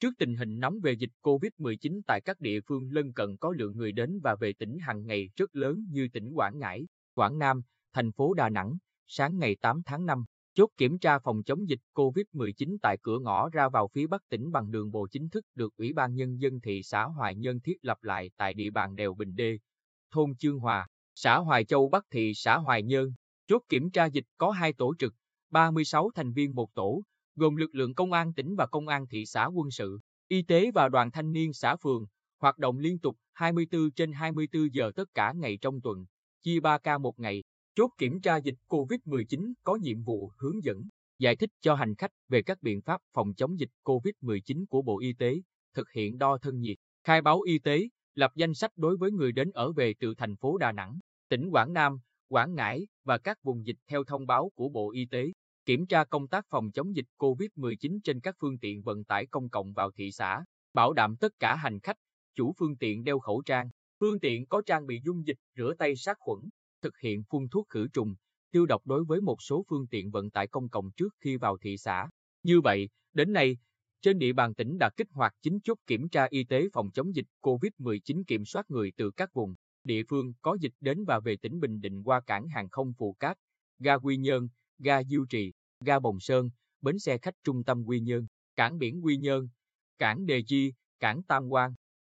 Trước tình hình nóng về dịch COVID-19 tại các địa phương lân cận có lượng người đến và về tỉnh hàng ngày rất lớn như tỉnh Quảng Ngãi, Quảng Nam, thành phố Đà Nẵng, sáng ngày 8 tháng 5, chốt kiểm tra phòng chống dịch COVID-19 tại cửa ngõ ra vào phía Bắc tỉnh bằng đường bộ chính thức được Ủy ban Nhân dân thị xã Hoài Nhân thiết lập lại tại địa bàn đèo Bình Đê, thôn Chương Hòa, xã Hoài Châu Bắc thị xã Hoài Nhơn. Chốt kiểm tra dịch có hai tổ trực, 36 thành viên một tổ, gồm lực lượng công an tỉnh và công an thị xã quân sự, y tế và đoàn thanh niên xã phường, hoạt động liên tục 24 trên 24 giờ tất cả ngày trong tuần, chia 3 ca một ngày. Chốt kiểm tra dịch COVID-19 có nhiệm vụ hướng dẫn, giải thích cho hành khách về các biện pháp phòng chống dịch COVID-19 của Bộ Y tế, thực hiện đo thân nhiệt, khai báo y tế, lập danh sách đối với người đến ở về từ thành phố Đà Nẵng, tỉnh Quảng Nam, Quảng Ngãi và các vùng dịch theo thông báo của Bộ Y tế kiểm tra công tác phòng chống dịch COVID-19 trên các phương tiện vận tải công cộng vào thị xã, bảo đảm tất cả hành khách, chủ phương tiện đeo khẩu trang, phương tiện có trang bị dung dịch rửa tay sát khuẩn, thực hiện phun thuốc khử trùng, tiêu độc đối với một số phương tiện vận tải công cộng trước khi vào thị xã. Như vậy, đến nay, trên địa bàn tỉnh đã kích hoạt 9 chốt kiểm tra y tế phòng chống dịch COVID-19 kiểm soát người từ các vùng, địa phương có dịch đến và về tỉnh Bình Định qua cảng hàng không Phù Cát, ga Quy Nhơn, ga Diêu Trì, ga Bồng Sơn, bến xe khách trung tâm Quy Nhơn, cảng biển Quy Nhơn, cảng Đề Chi, cảng Tam Quan,